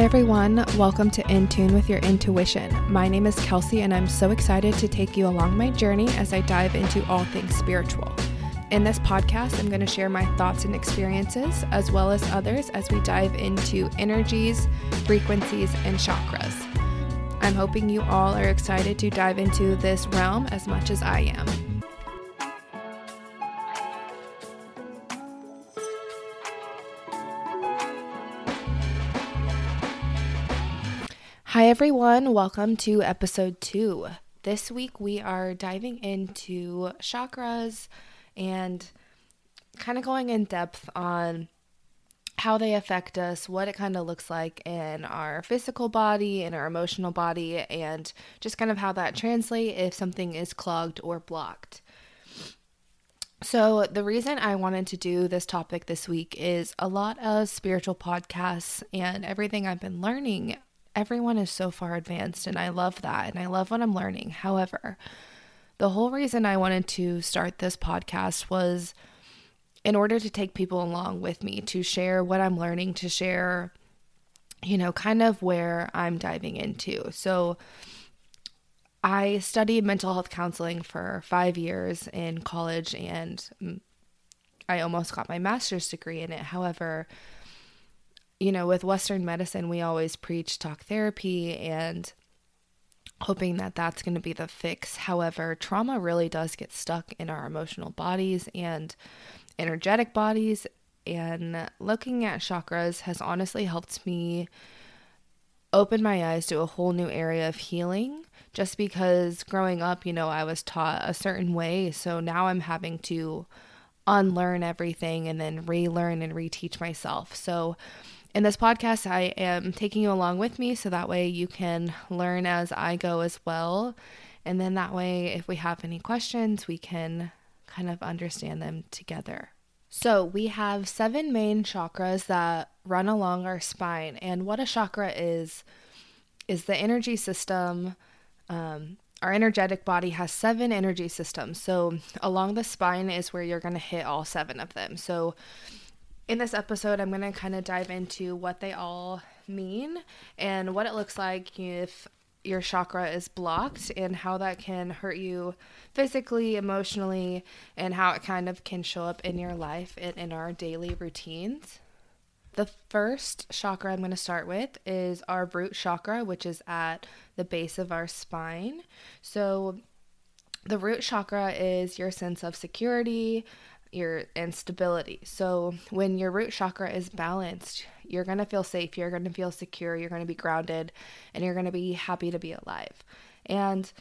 Hi, everyone. Welcome to In Tune with Your Intuition. My name is Kelsey, and I'm so excited to take you along my journey as I dive into all things spiritual. In this podcast, I'm going to share my thoughts and experiences, as well as others, as we dive into energies, frequencies, and chakras. I'm hoping you all are excited to dive into this realm as much as I am. Hi, everyone. Welcome to episode two. This week we are diving into chakras and kind of going in depth on how they affect us, what it kind of looks like in our physical body, in our emotional body, and just kind of how that translates if something is clogged or blocked. So, the reason I wanted to do this topic this week is a lot of spiritual podcasts and everything I've been learning everyone is so far advanced, and I love that, and I love what I'm learning. However, the whole reason I wanted to start this podcast was in order to take people along with me, to share what I'm learning, to share, you know, kind of where I'm diving into. So, I studied mental health counseling for five years in college and mm, I almost got my master's degree in it. However, you know, with Western medicine, we always preach talk therapy and hoping that that's going to be the fix. However, trauma really does get stuck in our emotional bodies and energetic bodies. And looking at chakras has honestly helped me open my eyes to a whole new area of healing just because growing up, you know, I was taught a certain way. So now I'm having to unlearn everything and then relearn and reteach myself. So in this podcast, I am taking you along with me so that way you can learn as I go as well. And then that way, if we have any questions, we can kind of understand them together. So, we have seven main chakras that run along our spine. And what a chakra is, is the energy system. Um, our energetic body has seven energy systems. So, along the spine is where you're going to hit all seven of them. So, in this episode, I'm going to kind of dive into what they all mean and what it looks like if your chakra is blocked and how that can hurt you physically, emotionally, and how it kind of can show up in your life and in our daily routines. The first chakra I'm going to start with is our root chakra, which is at the base of our spine. So, the root chakra is your sense of security, your and stability. So when your root chakra is balanced, you're going to feel safe, you're going to feel secure, you're going to be grounded, and you're going to be happy to be alive. And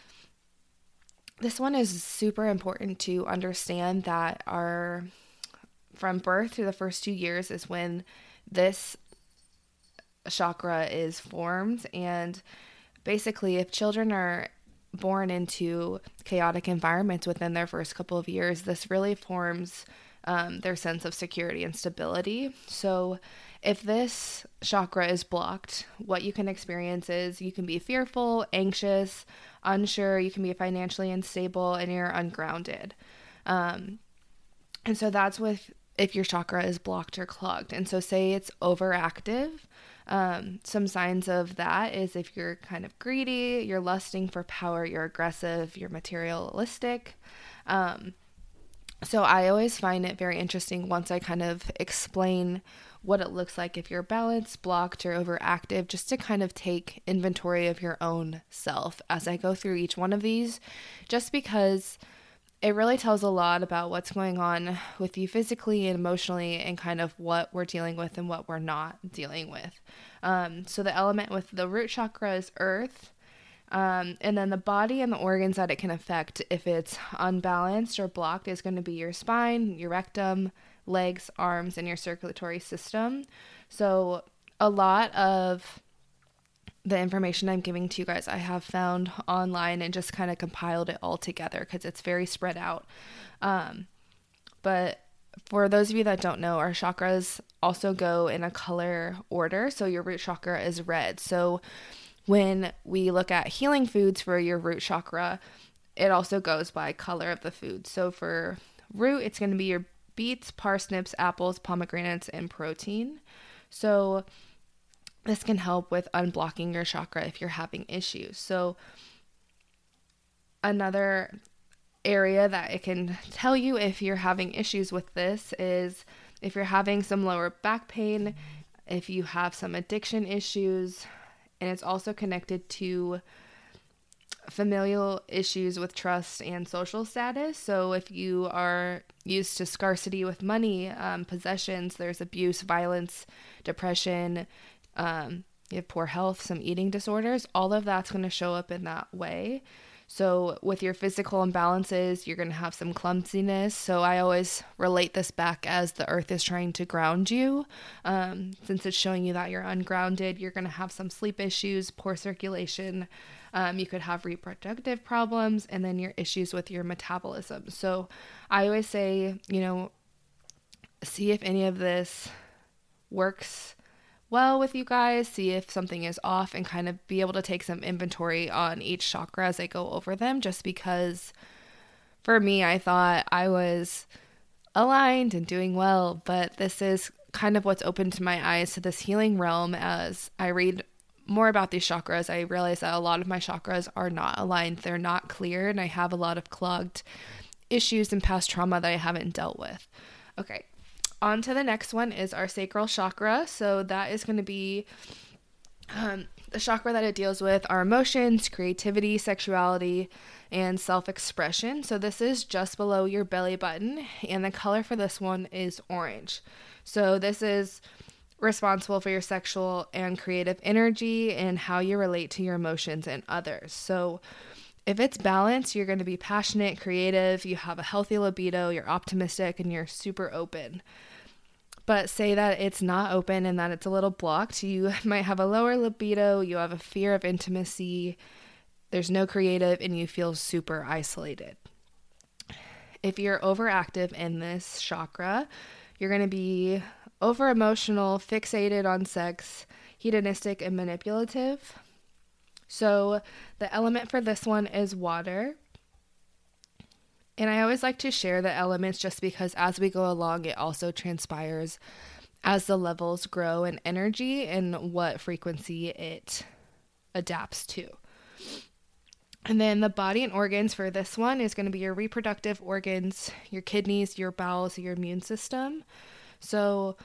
this one is super important to understand that our from birth to the first 2 years is when this chakra is formed and basically if children are born into chaotic environments within their first couple of years, this really forms um, their sense of security and stability. So, if this chakra is blocked, what you can experience is you can be fearful, anxious, unsure, you can be financially unstable, and you're ungrounded. Um, and so that's with if your chakra is blocked or clogged. And so, say it's overactive, um, some signs of that is if you're kind of greedy, you're lusting for power, you're aggressive, you're materialistic. Um, so I always find it very interesting once I kind of explain what it looks like if you're balanced, blocked, or overactive, just to kind of take inventory of your own self as I go through each one of these, just because it really tells a lot about what's going on with you physically and emotionally and kind of what we're dealing with and what we're not dealing with. Um, so the element with the root chakra is earth. Um, and then the body and the organs that it can affect if it's unbalanced or blocked is going to be your spine, your rectum, legs, arms, and your circulatory system. So a lot of the information I'm giving to you guys, I have found online and just kind of compiled it all together because it's very spread out. Um, but for those of you that don't know, our chakras also go in a color order. So your root chakra is red. So when we look at healing foods for your root chakra, it also goes by color of the food. So for root, it's going to be your beets, parsnips, apples, pomegranates, and protein. So this can help with unblocking your chakra if you're having issues. So, another area that it can tell you if you're having issues with this is if you're having some lower back pain, if you have some addiction issues, and it's also connected to familial issues with trust and social status. So, if you are used to scarcity with money, um, possessions, there's abuse, violence, depression, um, you have poor health, some eating disorders, all of that's going to show up in that way. So, with your physical imbalances, you're going to have some clumsiness. So, I always relate this back as the earth is trying to ground you. Um, since it's showing you that you're ungrounded, you're going to have some sleep issues, poor circulation. Um, you could have reproductive problems, and then your issues with your metabolism. So, I always say, you know, see if any of this works well with you guys, see if something is off, and kind of be able to take some inventory on each chakra as I go over them. Just because for me, I thought I was aligned and doing well, but this is kind of what's opened my eyes to this healing realm as I read more about these chakras. I realize that a lot of my chakras are not aligned, they're not clear, and I have a lot of clogged issues and past trauma that I haven't dealt with. Okay, on to the next one is our sacral chakra. So that is going to be um, the chakra that it deals with our emotions, creativity, sexuality, and self expression. So this is just below your belly button, and the color for this one is orange. So this is responsible for your sexual and creative energy and how you relate to your emotions and others. So if it's balanced, you're going to be passionate, creative, you have a healthy libido, you're optimistic, and you're super open but say that it's not open and that it's a little blocked, you might have a lower libido, you have a fear of intimacy, there's no creative, and you feel super isolated. If you're overactive in this chakra, you're going to be over emotional, fixated on sex, hedonistic, and manipulative. So, the element for this one is water. And I always like to share the elements just because as we go along, it also transpires as the levels grow in energy and what frequency it adapts to. And then the body and organs for this one is going to be your reproductive organs, your kidneys, your bowels, your immune system. So,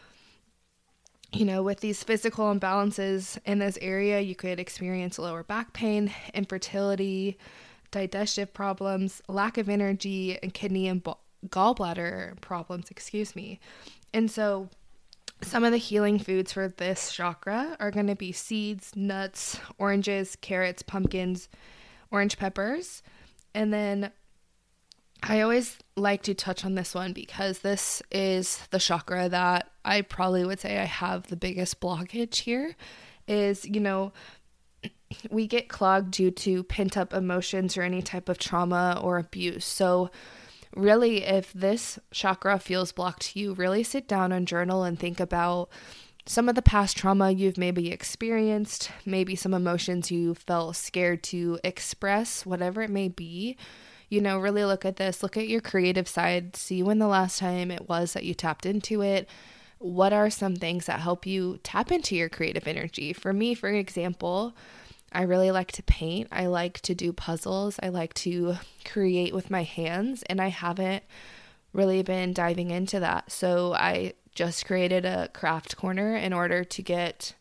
you know, with these physical imbalances in this area, you could experience lower back pain, infertility, digestive problems, lack of energy, and kidney and gallbladder problems, excuse me. And so, some of the healing foods for this chakra are going to be seeds, nuts, oranges, carrots, pumpkins, orange peppers. And then I always like to touch on this one because this is the chakra that I probably would say I have the biggest blockage here is, you know, we get clogged due to pent up emotions or any type of trauma or abuse. So, really, if this chakra feels blocked to you, really sit down and journal and think about some of the past trauma you've maybe experienced, maybe some emotions you felt scared to express, whatever it may be. You know, really look at this, look at your creative side, see when the last time it was that you tapped into it. What are some things that help you tap into your creative energy? For me, for example, I really like to paint. I like to do puzzles. I like to create with my hands, and I haven't really been diving into that. So I just created a craft corner in order to get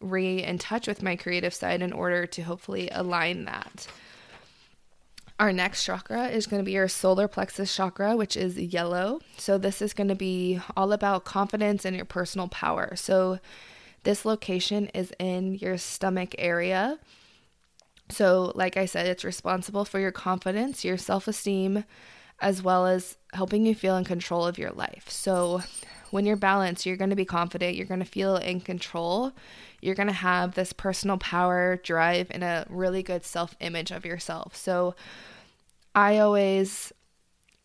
re in touch with my creative side in order to hopefully align that. Our next chakra is going to be your solar plexus chakra, which is yellow. So, this is going to be all about confidence and your personal power. So, this location is in your stomach area. So, like I said, it's responsible for your confidence, your self esteem, as well as helping you feel in control of your life. So, when you're balanced, you're going to be confident, you're going to feel in control, you're going to have this personal power, drive, and a really good self image of yourself. So, I always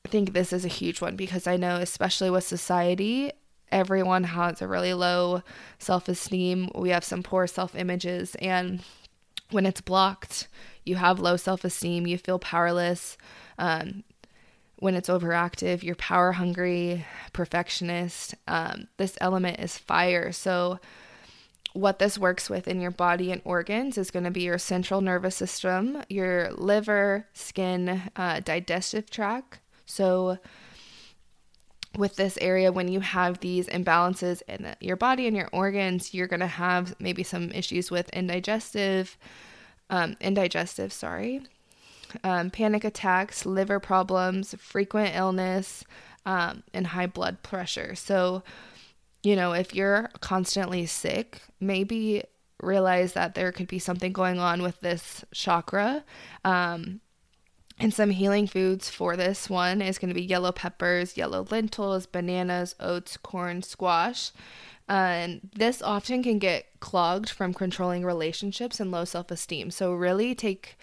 think this is a huge one because I know, especially with society, everyone has a really low self esteem. We have some poor self images, and when it's blocked, you have low self esteem, you feel powerless. Um, when it's overactive, you're power hungry, perfectionist. Um, this element is fire. So, what this works with in your body and organs is going to be your central nervous system, your liver, skin, uh, digestive tract. So, with this area, when you have these imbalances in your body and your organs, you're going to have maybe some issues with indigestive, um, indigestive, sorry, um, panic attacks, liver problems, frequent illness, um, and high blood pressure. So, you know, if you're constantly sick, maybe realize that there could be something going on with this chakra. Um, and some healing foods for this one is going to be yellow peppers, yellow lentils, bananas, oats, corn, squash. And this often can get clogged from controlling relationships and low self esteem. So, really take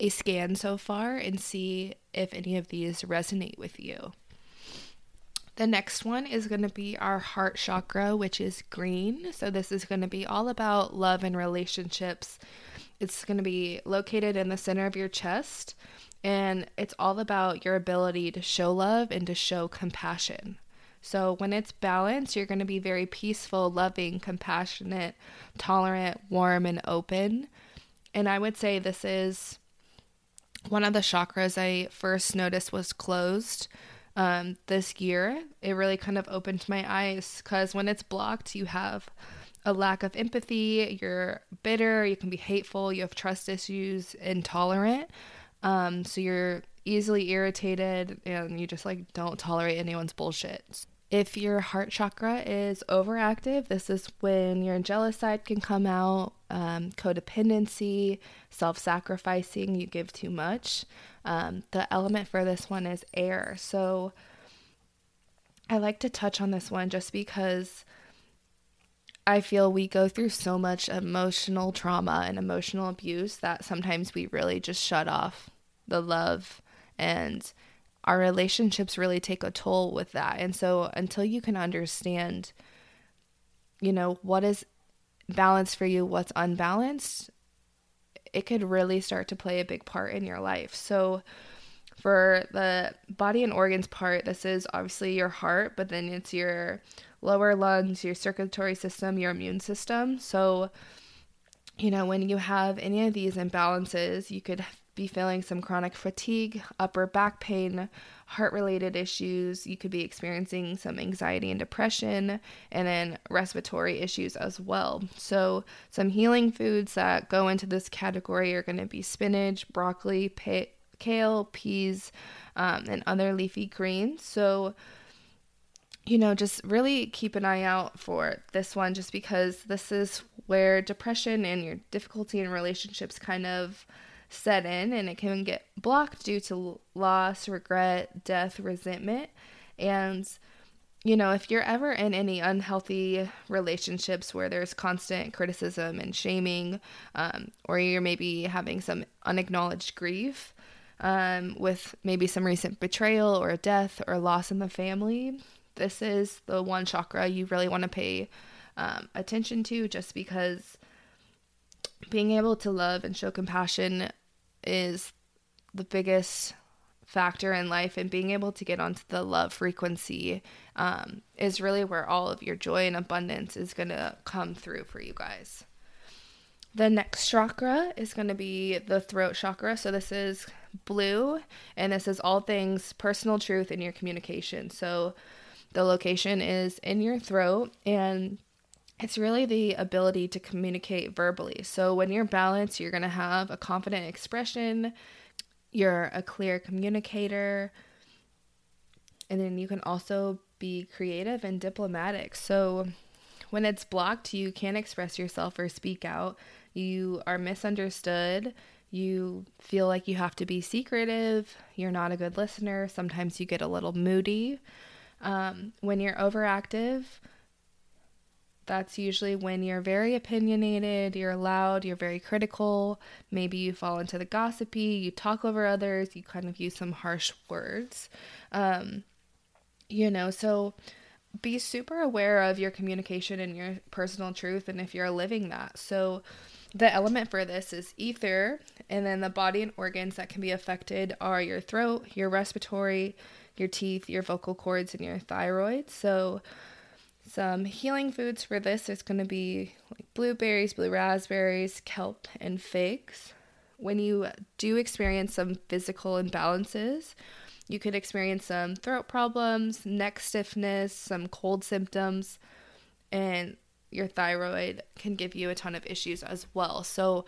a scan so far and see if any of these resonate with you. The next one is going to be our heart chakra, which is green. So, this is going to be all about love and relationships. It's going to be located in the center of your chest, and it's all about your ability to show love and to show compassion. So, when it's balanced, you're going to be very peaceful, loving, compassionate, tolerant, warm, and open. And I would say this is one of the chakras I first noticed was closed um, this year. It really kind of opened my eyes because when it's blocked, you have a lack of empathy, you're bitter, you can be hateful, you have trust issues, intolerant. Um, so you're easily irritated and you just like don't tolerate anyone's bullshit. If your heart chakra is overactive, this is when your jealous side can come out, um, codependency, self sacrificing, you give too much. Um, the element for this one is air. So I like to touch on this one just because I feel we go through so much emotional trauma and emotional abuse that sometimes we really just shut off the love and our relationships really take a toll with that. And so until you can understand, you know, what is balanced for you, what's unbalanced, it could really start to play a big part in your life. So for the body and organs part, this is obviously your heart, but then it's your lower lungs, your circulatory system, your immune system. So, you know, when you have any of these imbalances, you could be feeling some chronic fatigue, upper back pain, heart related issues. You could be experiencing some anxiety and depression, and then respiratory issues as well. So, some healing foods that go into this category are going to be spinach, broccoli, pe- kale, peas, um, and other leafy greens. So, you know, just really keep an eye out for this one just because this is where depression and your difficulty in relationships kind of set in and it can get blocked due to loss, regret, death, resentment. And, you know, if you're ever in any unhealthy relationships where there's constant criticism and shaming, um, or you're maybe having some unacknowledged grief um, with maybe some recent betrayal or a death or loss in the family, this is the one chakra you really want to pay um, attention to just because being able to love and show compassion is the biggest factor in life and being able to get onto the love frequency um, is really where all of your joy and abundance is going to come through for you guys. The next chakra is going to be the throat chakra. So, this is blue, and this is all things personal truth in your communication. So, the location is in your throat, and it's really the ability to communicate verbally. So when you're balanced, you're going to have a confident expression, you're a clear communicator, and then you can also be creative and diplomatic. So when it's blocked, you can't express yourself or speak out. You are misunderstood. You feel like you have to be secretive. You're not a good listener. Sometimes you get a little moody. Um, when you're overactive, that's usually when you're very opinionated, you're loud, you're very critical. Maybe you fall into the gossipy, you talk over others, you kind of use some harsh words. Um, you know, so be super aware of your communication and your personal truth and if you're living that. So, the element for this is ether, and then the body and organs that can be affected are your throat, your respiratory, your teeth, your vocal cords, and your thyroid. So, Some healing foods for this is going to be like blueberries, blue raspberries, kelp, and figs. When you do experience some physical imbalances, you could experience some throat problems, neck stiffness, some cold symptoms, and your thyroid can give you a ton of issues as well. So,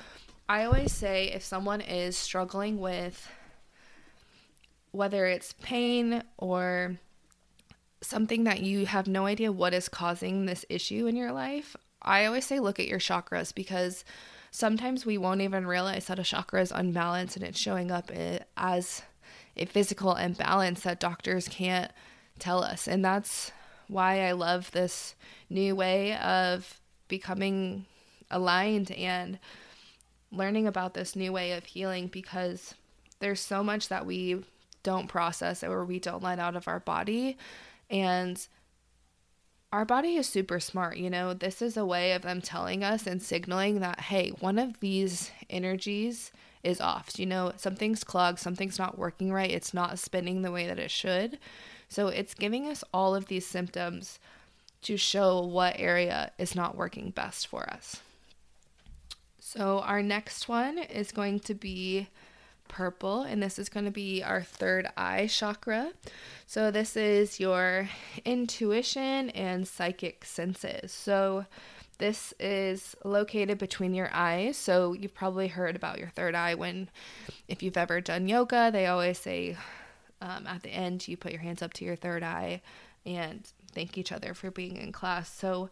I always say if someone is struggling with whether it's pain or something that you have no idea what is causing this issue in your life, I always say look at your chakras because sometimes we won't even realize that a chakra is unbalanced and it's showing up as a physical imbalance that doctors can't tell us. And that's why I love this new way of becoming aligned and learning about this new way of healing because there's so much that we don't process or we don't let out of our body. And our body is super smart. You know, this is a way of them telling us and signaling that, hey, one of these energies is off. You know, something's clogged, something's not working right, it's not spinning the way that it should. So it's giving us all of these symptoms to show what area is not working best for us. So our next one is going to be purple, and this is going to be our third eye chakra. So, this is your intuition and psychic senses. So, this is located between your eyes. So, you've probably heard about your third eye when, if you've ever done yoga, they always say um, at the end, you put your hands up to your third eye and thank each other for being in class. So,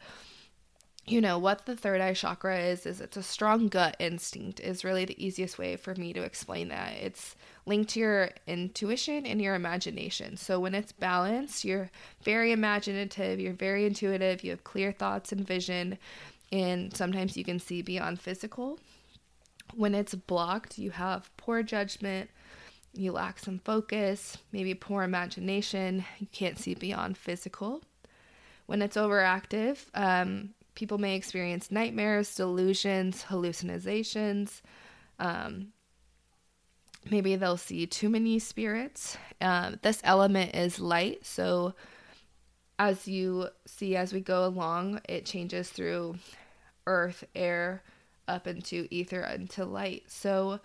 you know what the third eye chakra is is it's a strong gut instinct is really the easiest way for me to explain that. It's linked to your intuition and your imagination. So when it's balanced you're very imaginative you're very intuitive you have clear thoughts and vision and sometimes you can see beyond physical. When it's blocked you have poor judgment you lack some focus maybe poor imagination you can't see beyond physical. When it's overactive um, people may experience nightmares, delusions, hallucinations. Um, maybe they'll see too many spirits. Um, this element is light, so as you see as we go along, it changes through earth, air, up into ether, into light. So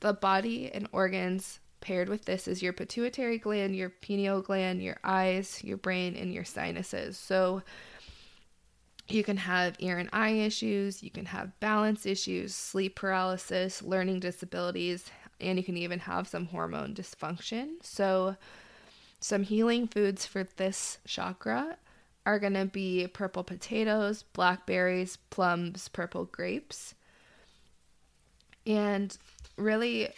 the body and organs paired with this is your pituitary gland, your pineal gland, your eyes, your brain, and your sinuses. So you can have ear and eye issues, you can have balance issues, sleep paralysis, learning disabilities, and you can even have some hormone dysfunction. So, some healing foods for this chakra are going to be purple potatoes, blackberries, plums, purple grapes. And really,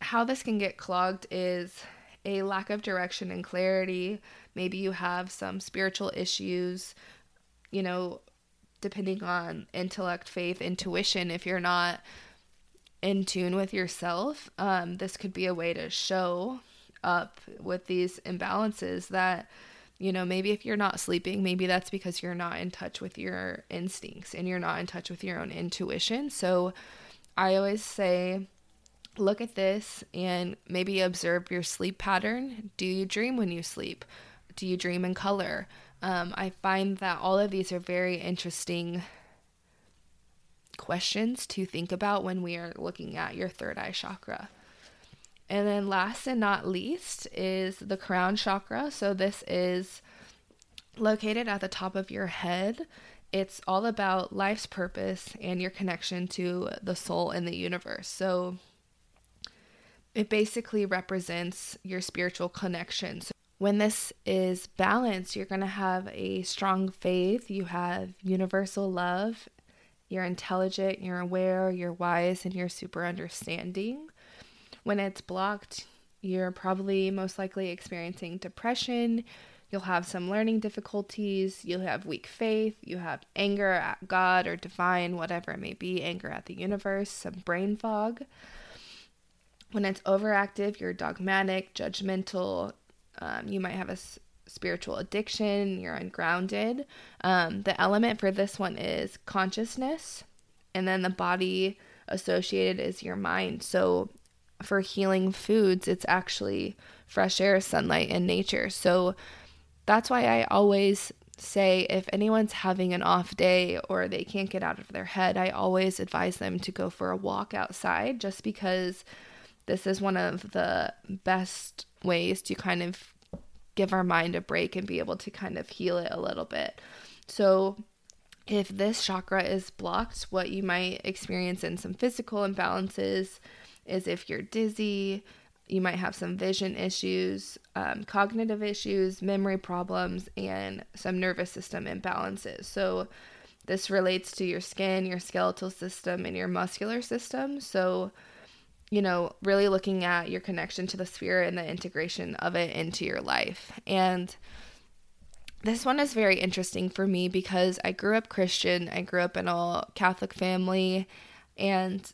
how this can get clogged is a lack of direction and clarity. Maybe you have some spiritual issues, you know, depending on intellect, faith, intuition, if you're not in tune with yourself, um, this could be a way to show up with these imbalances that, you know, maybe if you're not sleeping, maybe that's because you're not in touch with your instincts and you're not in touch with your own intuition. So I always say, look at this and maybe observe your sleep pattern. Do you dream when you sleep? Do you dream in color? Um, I find that all of these are very interesting questions to think about when we are looking at your third eye chakra. And then, last and not least, is the crown chakra. So, this is located at the top of your head. It's all about life's purpose and your connection to the soul and the universe. So, it basically represents your spiritual connection. So when this is balanced, you're going to have a strong faith, you have universal love, you're intelligent, you're aware, you're wise, and you're super understanding. When it's blocked, you're probably most likely experiencing depression. You'll have some learning difficulties. You'll have weak faith. You have anger at God or divine, whatever it may be, anger at the universe, some brain fog. When it's overactive, you're dogmatic, judgmental, um, you might have a s- spiritual addiction, you're ungrounded. Um, the element for this one is consciousness, and then the body associated is your mind. So for healing foods, it's actually fresh air, sunlight, and nature. So that's why I always say if anyone's having an off day or they can't get out of their head, I always advise them to go for a walk outside just because this is one of the best ways to kind of give our mind a break and be able to kind of heal it a little bit. So, if this chakra is blocked, what you might experience in some physical imbalances is if you're dizzy, you might have some vision issues, um, cognitive issues, memory problems, and some nervous system imbalances. So, this relates to your skin, your skeletal system, and your muscular system. So, you know, really looking at your connection to the spirit and the integration of it into your life. And this one is very interesting for me because I grew up Christian, I grew up in a Catholic family, and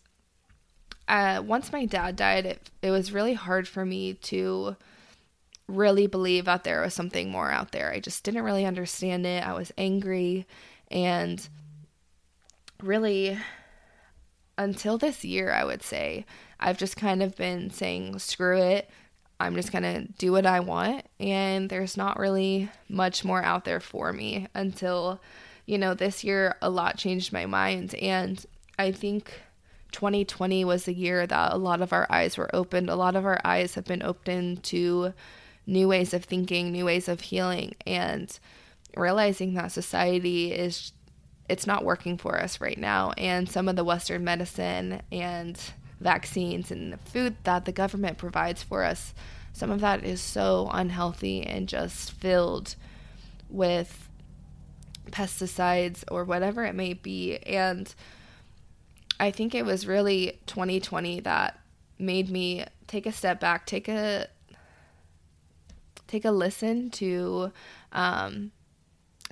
uh, once my dad died, it, it was really hard for me to really believe that there was something more out there. I just didn't really understand it. I was angry, and really, until this year, I would say, I've just kind of been saying, screw it. I'm just going to do what I want. And there's not really much more out there for me until, you know, this year a lot changed my mind. And I think 2020 was the year that a lot of our eyes were opened. A lot of our eyes have been opened to new ways of thinking, new ways of healing, and realizing that society is it's not working for us right now and some of the western medicine and vaccines and the food that the government provides for us some of that is so unhealthy and just filled with pesticides or whatever it may be and I think it was really 2020 that made me take a step back, take a take a listen to um,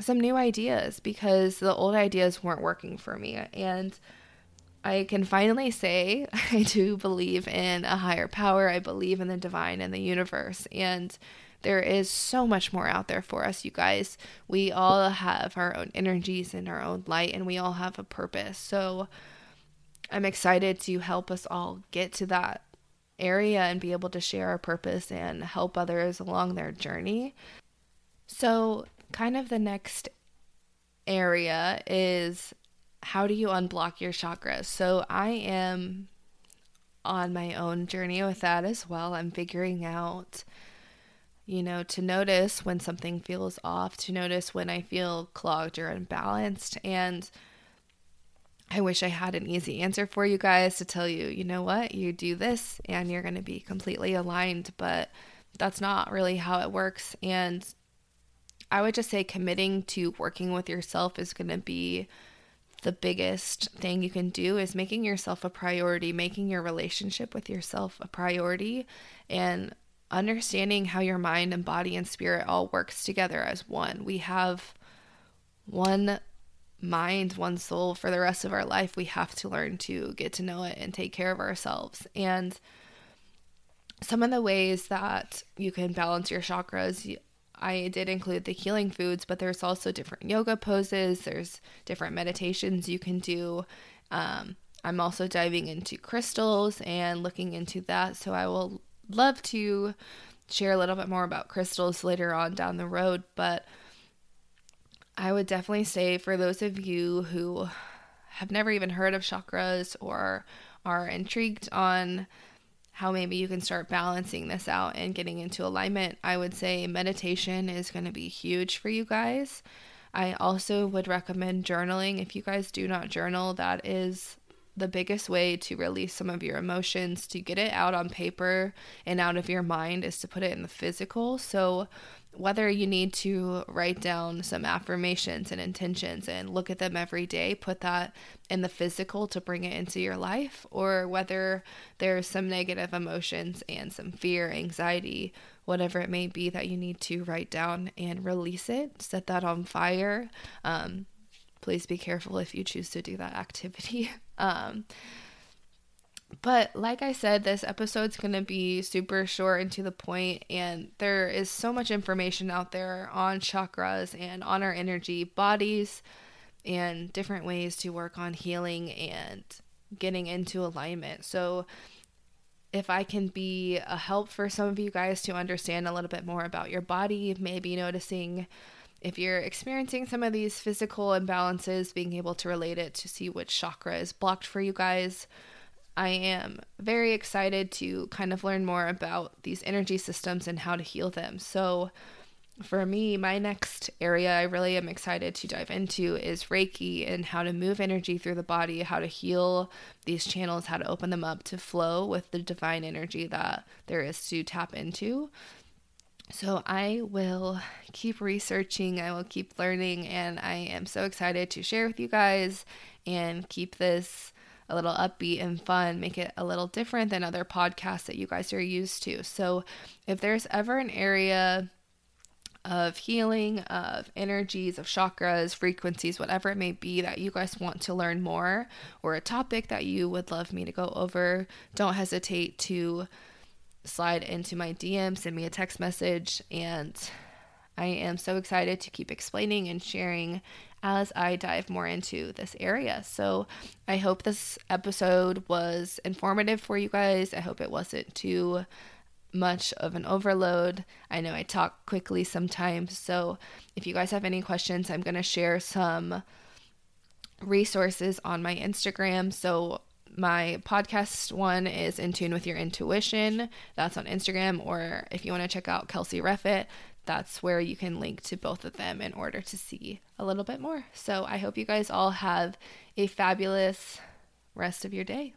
some new ideas because the old ideas weren't working for me. And I can finally say I do believe in a higher power. I believe in the divine and the universe. And there is so much more out there for us, you guys. We all have our own energies and our own light, and we all have a purpose. So, I'm excited to help us all get to that area and be able to share our purpose and help others along their journey. So, kind of the next area is how do you unblock your chakras? So, I am on my own journey with that as well. I'm figuring out, you know, to notice when something feels off, to notice when I feel clogged or unbalanced. And I wish I had an easy answer for you guys to tell you, you know what, you do this and you're going to be completely aligned, but that's not really how it works. And I would just say committing to working with yourself is going to be the biggest thing you can do is making yourself a priority, making your relationship with yourself a priority, and understanding how your mind and body and spirit all works together as one. We have one mind, one soul for the rest of our life, we have to learn to get to know it and take care of ourselves. And some of the ways that you can balance your chakras, I did include the healing foods, but there's also different yoga poses, there's different meditations you can do. Um, I'm also diving into crystals and looking into that. So I will love to share a little bit more about crystals later on down the road. But I would definitely say for those of you who have never even heard of chakras or are intrigued on how maybe you can start balancing this out and getting into alignment, I would say meditation is going to be huge for you guys. I also would recommend journaling. If you guys do not journal, that is the biggest way to release some of your emotions, to get it out on paper and out of your mind, is to put it in the physical. So, whether you need to write down some affirmations and intentions and look at them every day, put that in the physical to bring it into your life, or whether there's some negative emotions and some fear, anxiety, whatever it may be that you need to write down and release it, set that on fire. Um, please be careful if you choose to do that activity. um, but like I said, this episode's going to be super short and to the point, and there is so much information out there on chakras and on our energy bodies and different ways to work on healing and getting into alignment. So, if I can be a help for some of you guys to understand a little bit more about your body, maybe noticing if you're experiencing some of these physical imbalances, being able to relate it to see which chakra is blocked for you guys. I am very excited to kind of learn more about these energy systems and how to heal them. So, for me, my next area I really am excited to dive into is Reiki and how to move energy through the body, how to heal these channels, how to open them up to flow with the divine energy that there is to tap into. So I will keep researching, I will keep learning, and I am so excited to share with you guys and keep this a little upbeat and fun, make it a little different than other podcasts that you guys are used to. So if there's ever an area of healing, of energies, of chakras, frequencies, whatever it may be that you guys want to learn more, or a topic that you would love me to go over, don't hesitate to slide into my DM, send me a text message, and I am so excited to keep explaining and sharing as I dive more into this area. So I hope this episode was informative for you guys. I hope it wasn't too much of an overload. I know I talk quickly sometimes. So if you guys have any questions, I'm going to share some resources on my Instagram. So my podcast one is In Tune with Your Intuition. That's on Instagram. Or if you want to check out Kelsey Reffett, that's where you can link to both of them in order to see a little bit more. So I hope you guys all have a fabulous rest of your day.